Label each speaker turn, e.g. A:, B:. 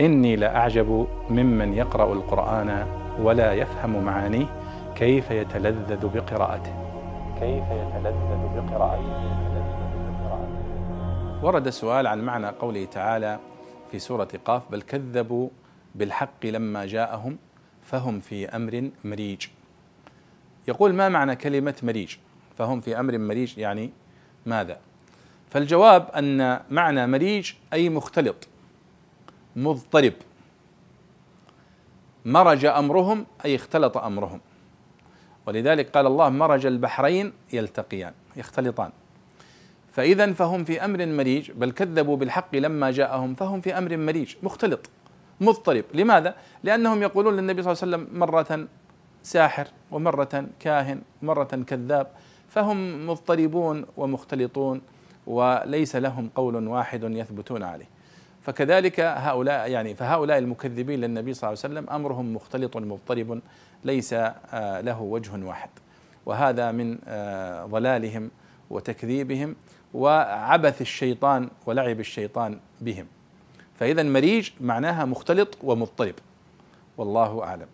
A: إني لأعجب ممن يقرأ القرآن ولا يفهم معانيه كيف يتلذذ بقراءته. كيف يتلذذ بقراءته. ورد سؤال عن معنى قوله تعالى في سورة قاف بل كذبوا بالحق لما جاءهم فهم في أمر مريج. يقول ما معنى كلمة مريج؟ فهم في أمر مريج يعني ماذا؟ فالجواب أن معنى مريج أي مختلط. مضطرب. مرج أمرهم أي اختلط أمرهم. ولذلك قال الله مرج البحرين يلتقيان يختلطان. فإذا فهم في أمر مريج بل كذبوا بالحق لما جاءهم فهم في أمر مريج مختلط مضطرب. لماذا؟ لأنهم يقولون للنبي صلى الله عليه وسلم مرة ساحر ومرة كاهن ومره كذاب. فهم مضطربون ومختلطون وليس لهم قول واحد يثبتون عليه. فكذلك هؤلاء يعني فهؤلاء المكذبين للنبي صلى الله عليه وسلم أمرهم مختلط مضطرب ليس آه، له وجه واحد. وهذا من آه، ضلالهم وتكذيبهم وعبث الشيطان ولعب الشيطان بهم. فإذا مريج معناها مختلط ومضطرب. والله أعلم.